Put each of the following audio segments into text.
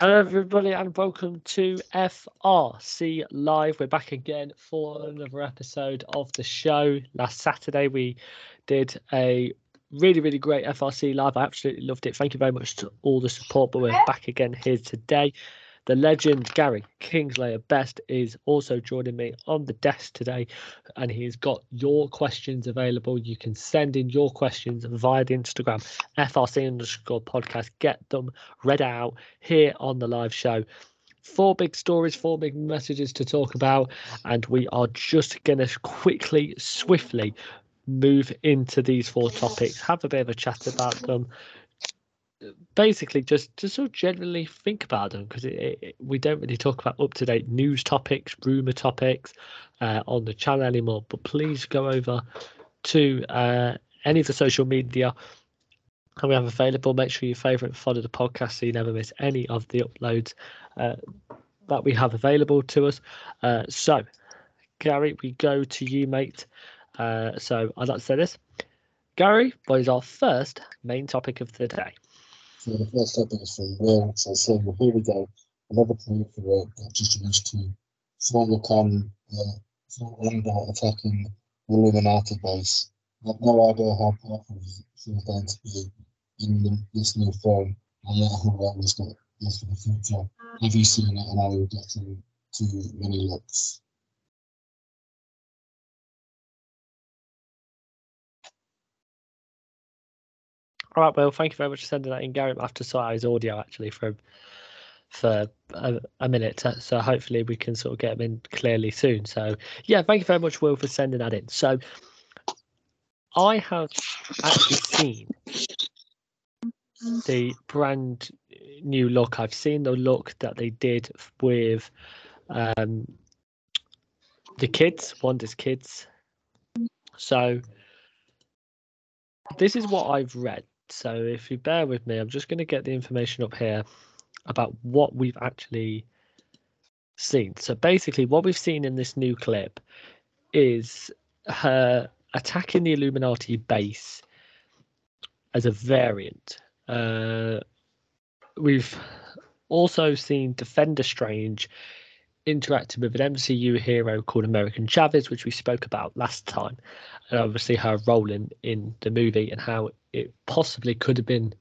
Hello, everybody, and welcome to FRC Live. We're back again for another episode of the show. Last Saturday, we did a really, really great FRC Live. I absolutely loved it. Thank you very much to all the support, but we're back again here today. The legend Gary Kingslayer Best is also joining me on the desk today, and he's got your questions available. You can send in your questions via the Instagram FRC underscore podcast. Get them read out here on the live show. Four big stories, four big messages to talk about, and we are just going to quickly, swiftly move into these four topics, have a bit of a chat about them, basically just to sort of generally think about them because we don't really talk about up to date news topics, rumor topics uh, on the channel anymore. But please go over to uh, any of the social media and we have available. Make sure you favourite and follow the podcast so you never miss any of the uploads uh, that we have available to us. Uh, so, Gary, we go to you, mate. Uh, so I'd like to say this. Gary, what is our first main topic of the day? The first topic is from Will. So here we go. Another play for the just managed to finally come uh, under attacking the Illuminati base. I have no idea how powerful she she's going to be in the, this new film and yet how well it's got is for the future. Have you seen it and you getting too many looks? All right, well, thank you very much for sending that in, Gary. I have to sort out his audio actually for for a, a, minute, so hopefully we can sort of get him in clearly soon. So yeah, thank you very much, Will, for sending that in. So I have actually seen the brand new look. I've seen the look that they did with um, the kids, Wanda's kids. So this is what I've read. So if you bear with me, I'm just going to get the information up here about what we've actually seen. So basically, what we've seen in this new clip is her attacking the Illuminati base as a variant. Uh, we've also seen Defender Strange interacting with an MCU hero called America Chavez, which we spoke about last time, and obviously her role in, in the movie and how it possibly could have been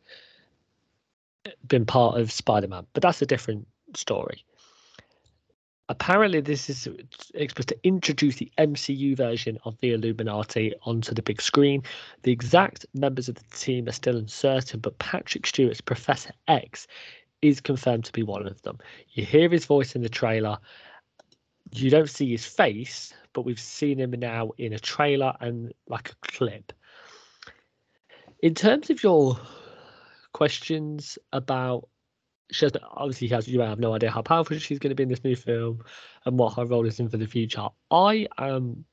been part of Spider-Man, but that's a different story. Apparently, this is supposed to introduce the MCU version of the Illuminati onto the big screen. The exact members of the team are still uncertain, but Patrick Stewart's Professor X is confirmed to be one of them. You hear his voice in the trailer. You don't see his face, but we've seen him now in a trailer and like a clip in terms of your questions about she has, obviously has you have no idea how powerful she's going to be in this new film and what her role is in for the future. I am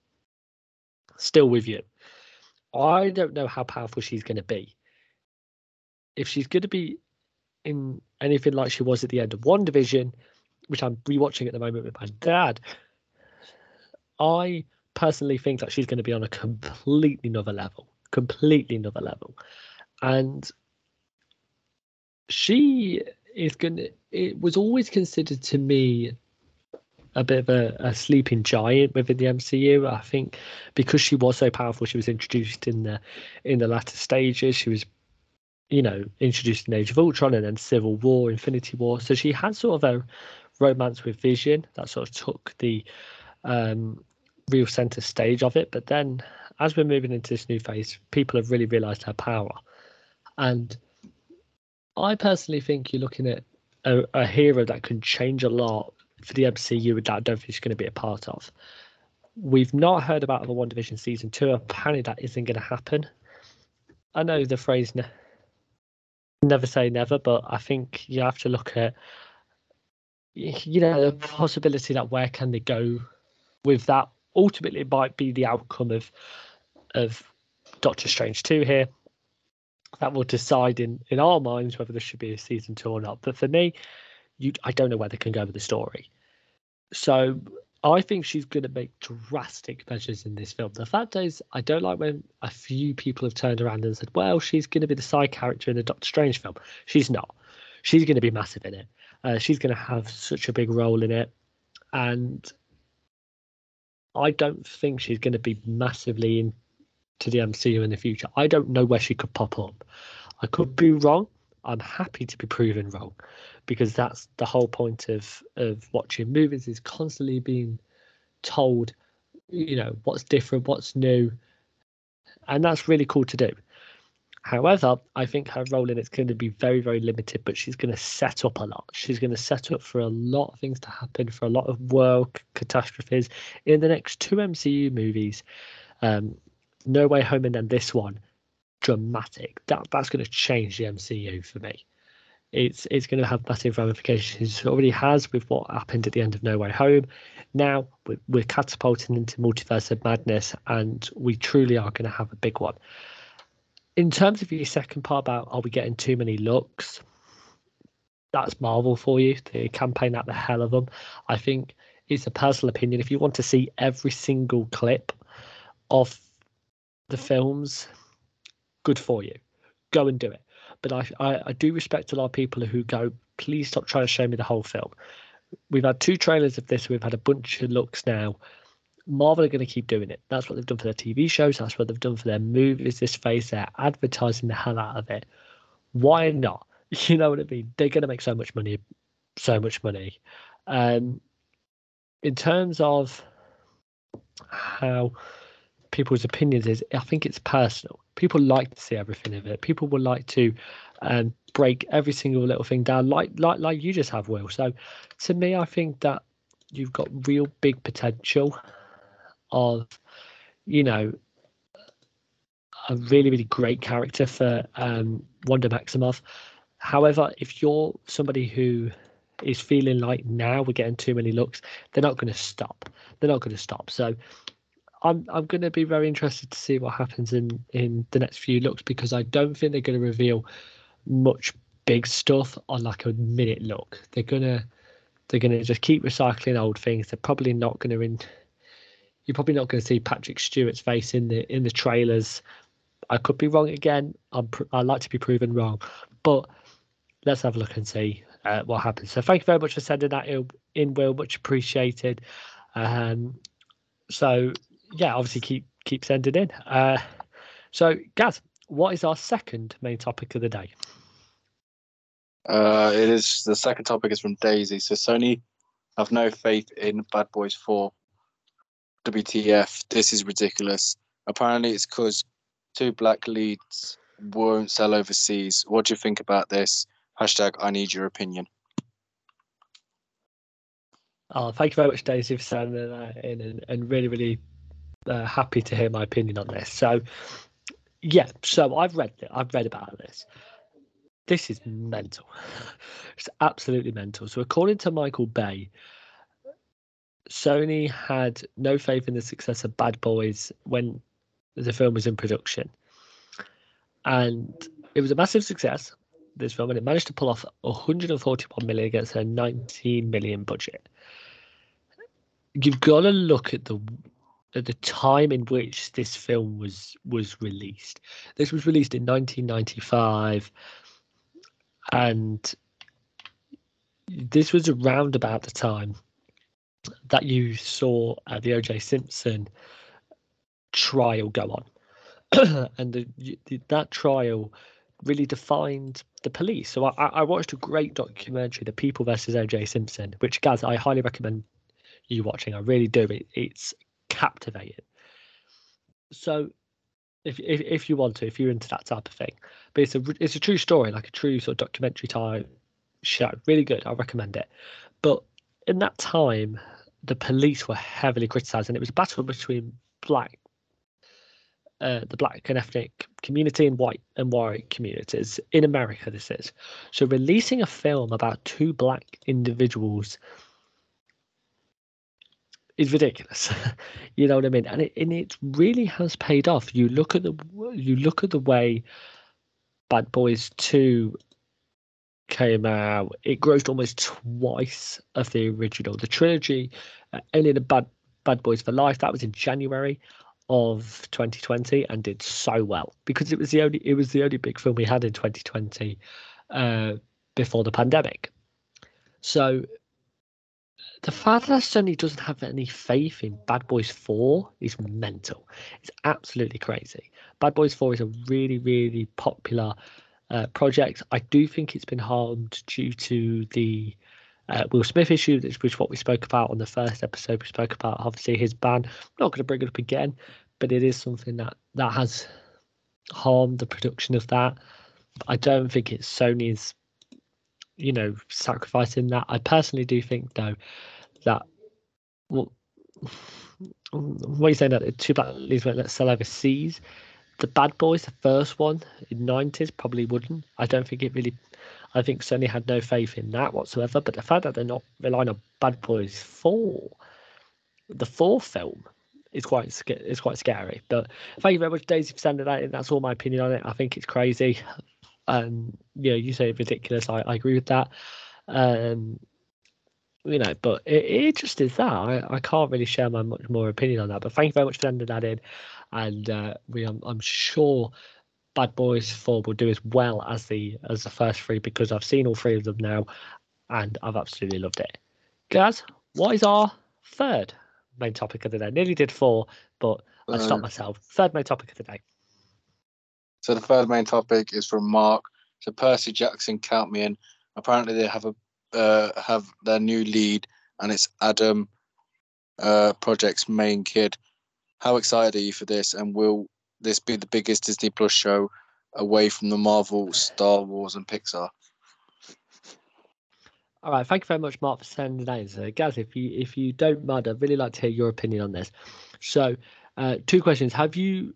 still with you. I don't know how powerful she's going to be. If she's going to be in anything like she was at the end of WandaVision, which I'm rewatching at the moment with my dad, I personally think that she's going to be on a completely another level completely another level. And she is going to, it was always considered to me a bit of a, a, sleeping giant within the MCU. I think because she was so powerful, she was introduced in the in the latter stages. She was, you know, introduced in Age of Ultron and then Civil War, Infinity War. So she had sort of a romance with Vision that sort of took the um, real center stage of it. But then as we're moving into this new phase, people have really realised her power. And I personally think you're looking at a, a, hero that can change a lot for the MCU that I don't think she's going to be a part of. We've not heard about the WandaVision season two. Apparently, that isn't going to happen. I know the phrase ne- never say never, but I think you have to look at you know the possibility that where can they go with that ultimately it might be the outcome of of Doctor Strange 2 here. That will decide in, in our minds whether there should be a season two or not. But for me, you I don't know where they can go with the story. So I think she's going to make drastic measures in this film. The fact is, I don't like when a few people have turned around and said, well, she's going to be the side character in the Doctor Strange film. She's not. She's going to be massive in it. Uh, she's going to have such a big role in it, and I don't think she's going to be massively into the MCU in the future. I don't know where she could pop up. I could be wrong. I'm happy to be proven wrong because that's the whole point of of watching movies is constantly being told, you know, what's different, what's new, and that's really cool to do. However, I think her role in it's going to be very, very limited, but she's going to set up a lot. She's going to set up for a lot of things to happen, for a lot of world catastrophes in the next two MCU movies. Um, no Way Home and then this one, dramatic. That that's going to change the MCU for me. It's it's going to have massive ramifications. It already has with what happened at the end of No Way Home. Now we're, we're catapulting into multiverse of madness, and we truly are going to have a big one in terms of your second part about are we getting too many looks, that's Marvel for you. They campaign out the hell of them. I think it's a personal opinion. If you want to see every single clip of the films, good for you. Go and do it. But I, I, I do respect a lot of people who go, please stop trying to show me the whole film. We've had two trailers of this. We've had a bunch of looks now. Marvel are going to keep doing it. That's what they've done for their TV shows. That's what they've done for their movies. This phase, they're advertising the hell out of it. Why not? You know what I mean? They're going to make so much money, so much money. Um, in terms of how people's opinions is, I think it's personal. People like to see everything of it. People will like to um, break every single little thing down, like like like you just have, Will. So, to me, I think that you've got real big potential of, you know, a really, really great character for um, Wanda Maximoff. However, if you're somebody who is feeling like now we're getting too many looks, they're not going to stop. They're not going to stop. So I'm I'm going to be very interested to see what happens in in the next few looks because I don't think they're going to reveal much big stuff on like a minute look. They're gonna they're gonna just keep recycling old things. They're probably not going to in you're probably not going to see Patrick Stewart's face in the in the trailers. I could be wrong again. I'm pr- I like to be proven wrong, but let's have a look and see uh, what happens. So thank you very much for sending that in, in Will. Much appreciated. Um, so yeah, obviously keep keep sending in. Uh, so Gaz, what is our second main topic of the day? Uh, it is the second topic is from Daisy. So Sony have no faith in Bad Boys Four WTF, this is ridiculous. Apparently, it's because two black leads won't sell overseas. What do you think about this? Hashtag I need your opinion. Oh, thank you very much, Daisy, for sending that in and, and really, really uh, happy to hear my opinion on this. So, yeah, so I've read it. I've read about this. This is mental. It's absolutely mental. So, according to Michael Bay, Sony had no faith in the success of Bad Boys when the film was in production. And it was a massive success, this film, and it managed to pull off 141 million against a 19 million budget. You've got to look at the at the time in which this film was was released. This was released in 1995, and this was around about the time that you saw uh, the OJ Simpson trial go on, and the, the, that trial really defined the police. So I, I, watched a great documentary, The People versus OJ Simpson, which guys I highly recommend you watching. I really do. It, it's captivating. So if, if if you want to, if you're into that type of thing, but it's a it's a true story, like a true sort of documentary type show. Really good. I recommend it. But in that time, the police were heavily criticised, and it was a battle between black, uh, the black and ethnic community and white and white communities in America. This is so releasing a film about two black individuals is ridiculous. you know what I mean? And it and it really has paid off. You look at the you look at the way Bad Boys Two came out, it grossed almost twice of the original. The trilogy uh, ended a Bad Bad Boys for Life. That was in January of 2020 and did so well because it was the only it was the only big film we had in 2020 uh, before the pandemic. So the fact that Sony doesn't have any faith in Bad Boys 4 is mental. It's absolutely crazy. Bad Boys 4 is a really, really popular uh, project. I do think it's been harmed due to the uh, Will Smith issue, which was what we spoke about on the first episode. We spoke about obviously his ban. I'm not going to bring it up again, but it is something that that has harmed the production of that. I don't think it's Sony's, you know, sacrificing that. I personally do think though that well, what are you saying that two black leads won't let sell overseas? The Bad Boys, the first one in nineties, probably wouldn't. I don't think it really. I think Sony had no faith in that whatsoever. But the fact that they're not relying on Bad Boys four, the fourth film, is quite is quite scary. But thank you very much, Daisy, for sending that in. That's all my opinion on it. I think it's crazy. Um, yeah, you say ridiculous. I, I agree with that. Um, you know, but it, it just is that. I, I can't really share my much more opinion on that. But thank you very much for sending that in, and uh, we I'm, I'm sure Bad Boys Four will do as well as the as the first three because I've seen all three of them now, and I've absolutely loved it. Guys, what is our third main topic of the day? Nearly did four, but I stopped Uh, myself. Third main topic of the day. So the third main topic is from Mark. So Percy Jackson, count me in. Apparently they have a uh, have their new lead, and it's Adam, uh, project's main kid. How excited are you for this? And will this be the biggest Disney Plus show away from the Marvel, Star Wars, and Pixar? All right, thank you very much, Mark, for sending that in. So, Gaz, if you if you don't mind, I'd really like to hear your opinion on this. So, uh, two questions: Have you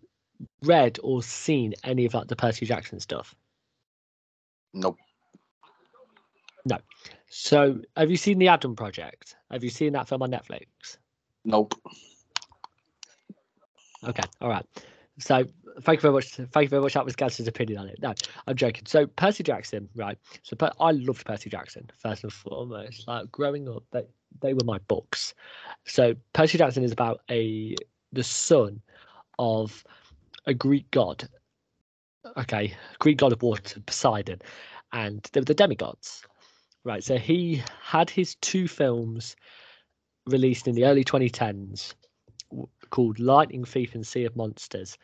read or seen any of like the Percy Jackson stuff? Nope. So, have you seen the Adam Project? Have you seen that film on Netflix? Nope. Okay, all right. So, thank you very much. Thank you very much. That was Gaz's opinion on it. No, I'm joking. So, Percy Jackson, right? So, Per- I loved Percy Jackson first and foremost. Like growing up, they they were my books. So, Percy Jackson is about a the son of a Greek god. Okay, Greek god of water, Poseidon, and they were the demigods. Right. So he had his two films released in the early 2010s called Lightning Thief and Sea of Monsters.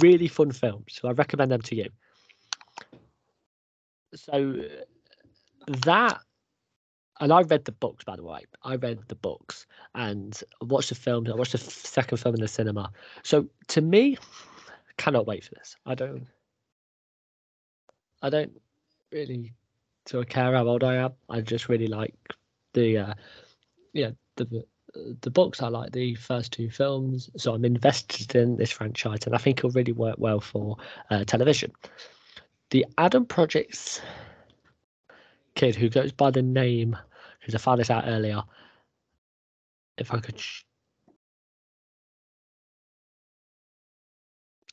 Really fun films. So I recommend them to you. So that, and I read the books, by the way. I read the books and watched the films. I watched the second film in the cinema. So to me, cannot wait for this. I don't. I don't really sort of care how old I am. I just really like the, uh, yeah, the the books. I like the first two films, so I'm invested in this franchise, and I think it'll really work well for uh, television. The Adam Project's kid, who goes by the name, because I found this out earlier. If I could, sh-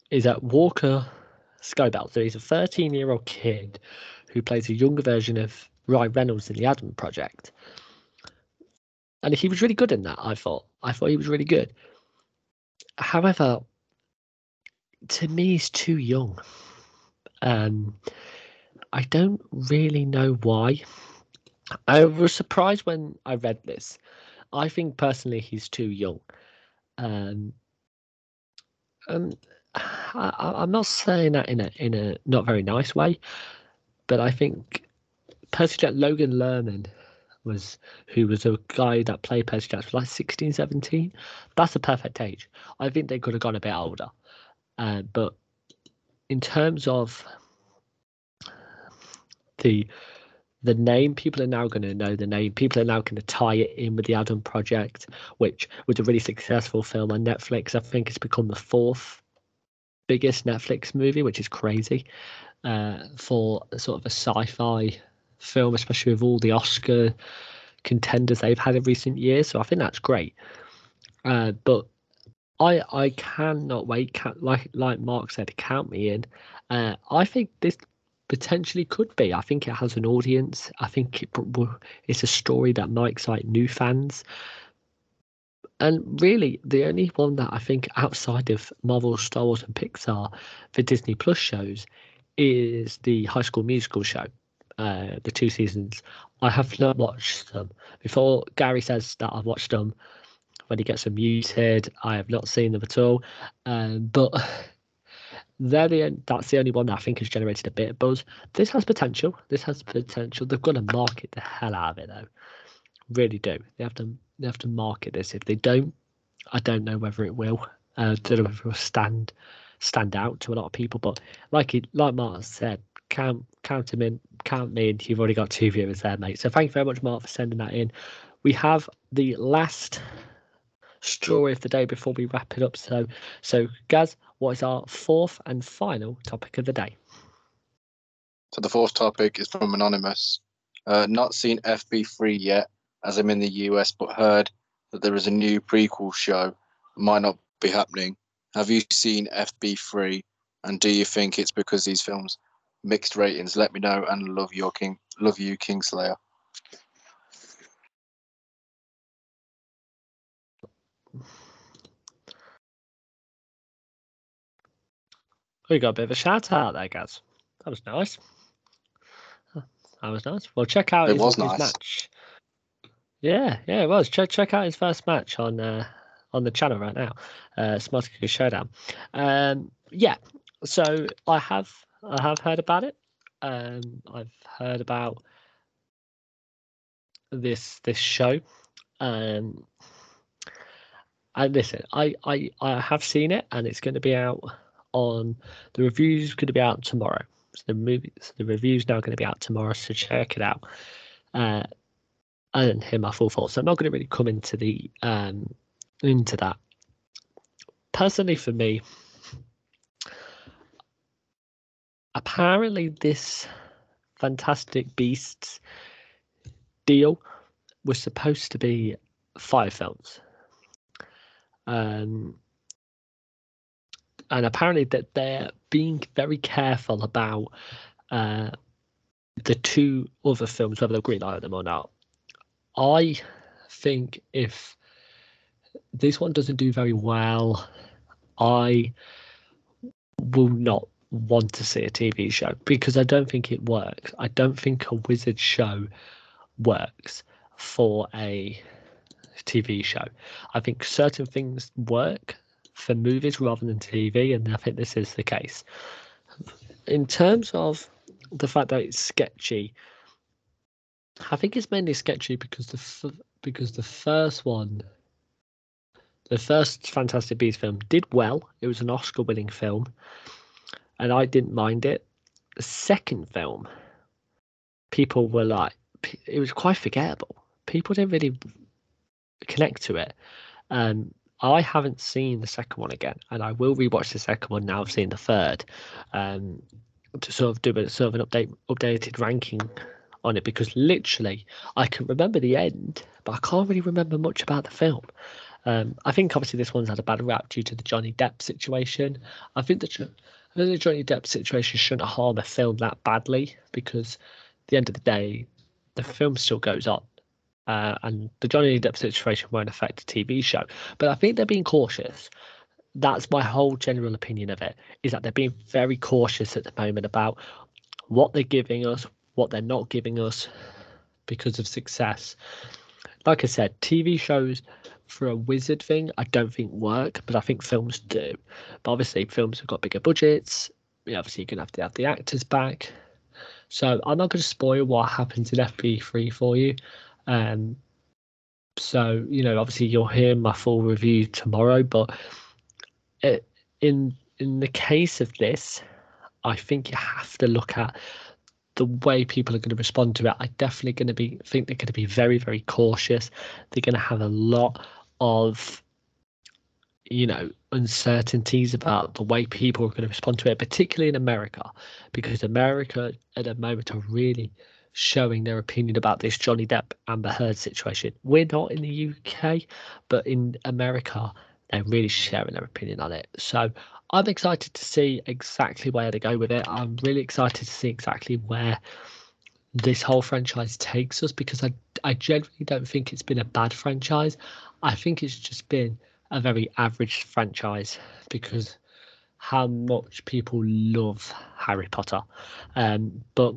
is that Walker Scobell. So he's a 13 year old kid who plays a younger version of Ryan Reynolds in the Adam Project and he was really good in that. I thought. I thought he was really good. However, to me, he's too young. Um, I don't really know why. I was surprised when I read this. I think personally he's too young. Um, and I, I'm not saying that in a in a not very nice way, but I think Percy Logan Lerman was who was a guy that played Percy Jackson like 16, 17. That's a perfect age. I think they could have gone a bit older. Uh, but in terms of the the name, people are now going to know the name. People are now going to tie it in with the Adam Project, which was a really successful film on Netflix. I think it's become the fourth biggest Netflix movie, which is crazy uh, for sort of a sci-fi film, especially with all the Oscar contenders they've had in recent years. So I think that's great. Uh, but I I cannot wait. Can, like like Mark said, count me in. Uh, I think this potentially could be. I think it has an audience. I think it, it's a story that might excite new fans. And really, the only one that I think outside of Marvel, Star Wars, and Pixar for Disney Plus shows is the High School Musical show. uh, the two seasons. I have not watched them. Before Gary says that I've watched them, when he gets muted, I have not seen them at all. Um, but they're the, that's the only one that I think has generated a bit of buzz. This has potential. This has potential. They've got to market the hell out of it though. Really do. They have to they have to market this. If they don't, I don't know whether it will. Uh, I don't know if it will stand stand out to a lot of people. But like he, like Mark said, count count him in, count me in. You've already got two viewers there, mate. So thank you very much, Mark, for sending that in. We have the last story of the day before we wrap it up. So, so Gaz, what is our fourth and final topic of the day? So the fourth topic is from Anonymous. Uh, not seen FB3 yet, as I'm in the US, but heard that there is a new prequel show. Might not be happening. Have you seen FB3? And do you think it's because these films mixed ratings? Let me know and love your King love you, Kingslayer. We got a bit of a shout out there, guys. That was nice. That was nice. Well, check out It his, was his nice. match. Yeah, yeah, it was. Check check out his first match on uh, on the channel right now. Uh, Smart Cookie Showdown. Um, yeah. So I have I have heard about it. Um, I've heard about this this show. Um, and listen, I, I I have seen it, and it's going to be out on the reviews. Going to be out tomorrow. So the movie, so the review's now going to be out tomorrow. So check it out. Uh, didn't hear my full thoughts. So I'm not going to really come into the um into that. Personally, for me, apparently this Fantastic Beasts deal was supposed to be five films. Um, and apparently that they're being very careful about uh, the two other films, whether they'll greenlight them or not. I think if this one doesn't do very well, I will not want to see a TV show because I don't think it works. I don't think a wizard show works for a TV show. I think certain things work for movies rather than TV, and I think this is the case. In terms of the fact that it's sketchy, I think it's mainly sketchy because the f- because the first one, the first Fantastic Beasts film, did well. It was an Oscar-winning film, and I didn't mind it. The second film, people were like, it was quite forgettable. People didn't really connect to it. Um, I haven't seen the second one again, and I will rewatch the second one now. I've seen the third, um, to sort of do a sort of an update, updated ranking on it because literally I can remember the end, but I can't really remember much about the film. Um, I think obviously this one's had a bad rap due to the Johnny Depp situation. I think the I think the Johnny Depp situation shouldn't harm a film that badly because at the end of the day, the film still goes on. Uh, and the Johnny Depp situation won't affect the TV show. But I think they're being cautious. That's my whole general opinion of it. Is that they're being very cautious at the moment about what they're giving us, what they're not giving us, because of success. Like I said, TV shows for a wizard thing, I don't think work, but I think films do. But obviously, films have got bigger budgets. Yeah, obviously, you're gonna have to have the actors back. So I'm not going to spoil what happens in FB3 for you. Um, so you know, obviously, you'll hear my full review tomorrow. But it, in in the case of this, I think you have to look at the way people are going to respond to it. I definitely going to be think they're going to be very very cautious. They're going to have a lot of you know uncertainties about the way people are going to respond to it, particularly in America, because America at the moment are really showing their opinion about this Johnny Depp Amber Heard situation. We're not in the UK, but in America, they're really sharing their opinion on it. So I'm excited to see exactly where they go with it. I'm really excited to see exactly where this whole franchise takes us because I I generally don't think it's been a bad franchise. I think it's just been a very average franchise because how much people love Harry Potter. Um, but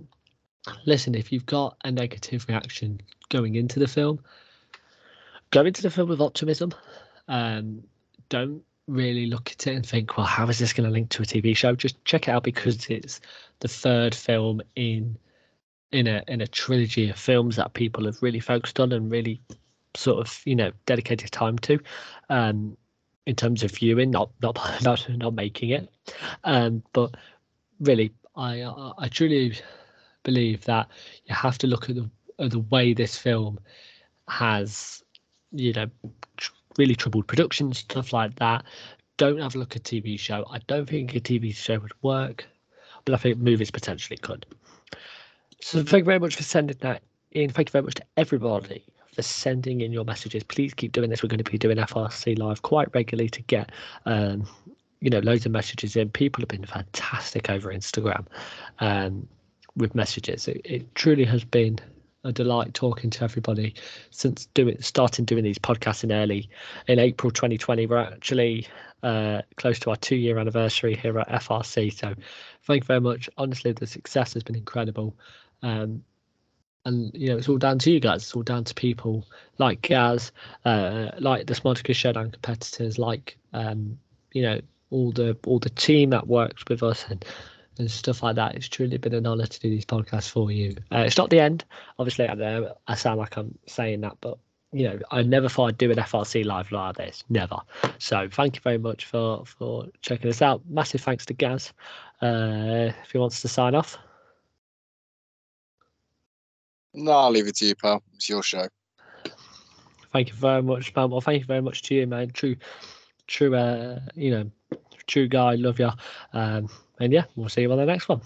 listen, if you've got a negative reaction going into the film, go into the film with optimism. Um, don't really look at it and think, well, how is this going to link to a TV show? Just check it out because it's the third film in in a in a trilogy of films that people have really focused on and really sort of you know dedicated time to. Um, in terms of viewing, not not not not making it, um, but really, I I, truly believe that you have to look at the at the way this film has, you know, tr- really troubled production stuff like that. Don't have a look at TV show. I don't think a TV show would work, but I think movies potentially could. So thank you very much for sending that in. Thank you very much to everybody for sending in your messages. Please keep doing this. We're going to be doing FRC live quite regularly to get um, you know loads of messages in. People have been fantastic over Instagram um, with messages. It, it truly has been a delight talking to everybody since doing starting doing these podcasts in early in April 2020. We're actually uh, close to our two year anniversary here at FRC. So thank you very much. Honestly, the success has been incredible. Um, and you know it's all down to you guys. It's all down to people like Gaz, uh, like the Smarticus Showdown competitors, like um, you know all the all the team that works with us and and stuff like that. It's truly been an honour to do these podcasts for you. Uh, it's not the end, obviously. I know I sound like I'm saying that, but you know I never thought I'd do an FRC live like this, never. So thank you very much for for checking us out. Massive thanks to Gaz. Uh, if he wants to sign off. No, I'll leave it to you, pal. It's your show. Thank you very much, man. Well, thank you very much to you, man. True, true. Uh, you know, true guy. Love you. Um, and yeah, we'll see you on the next one.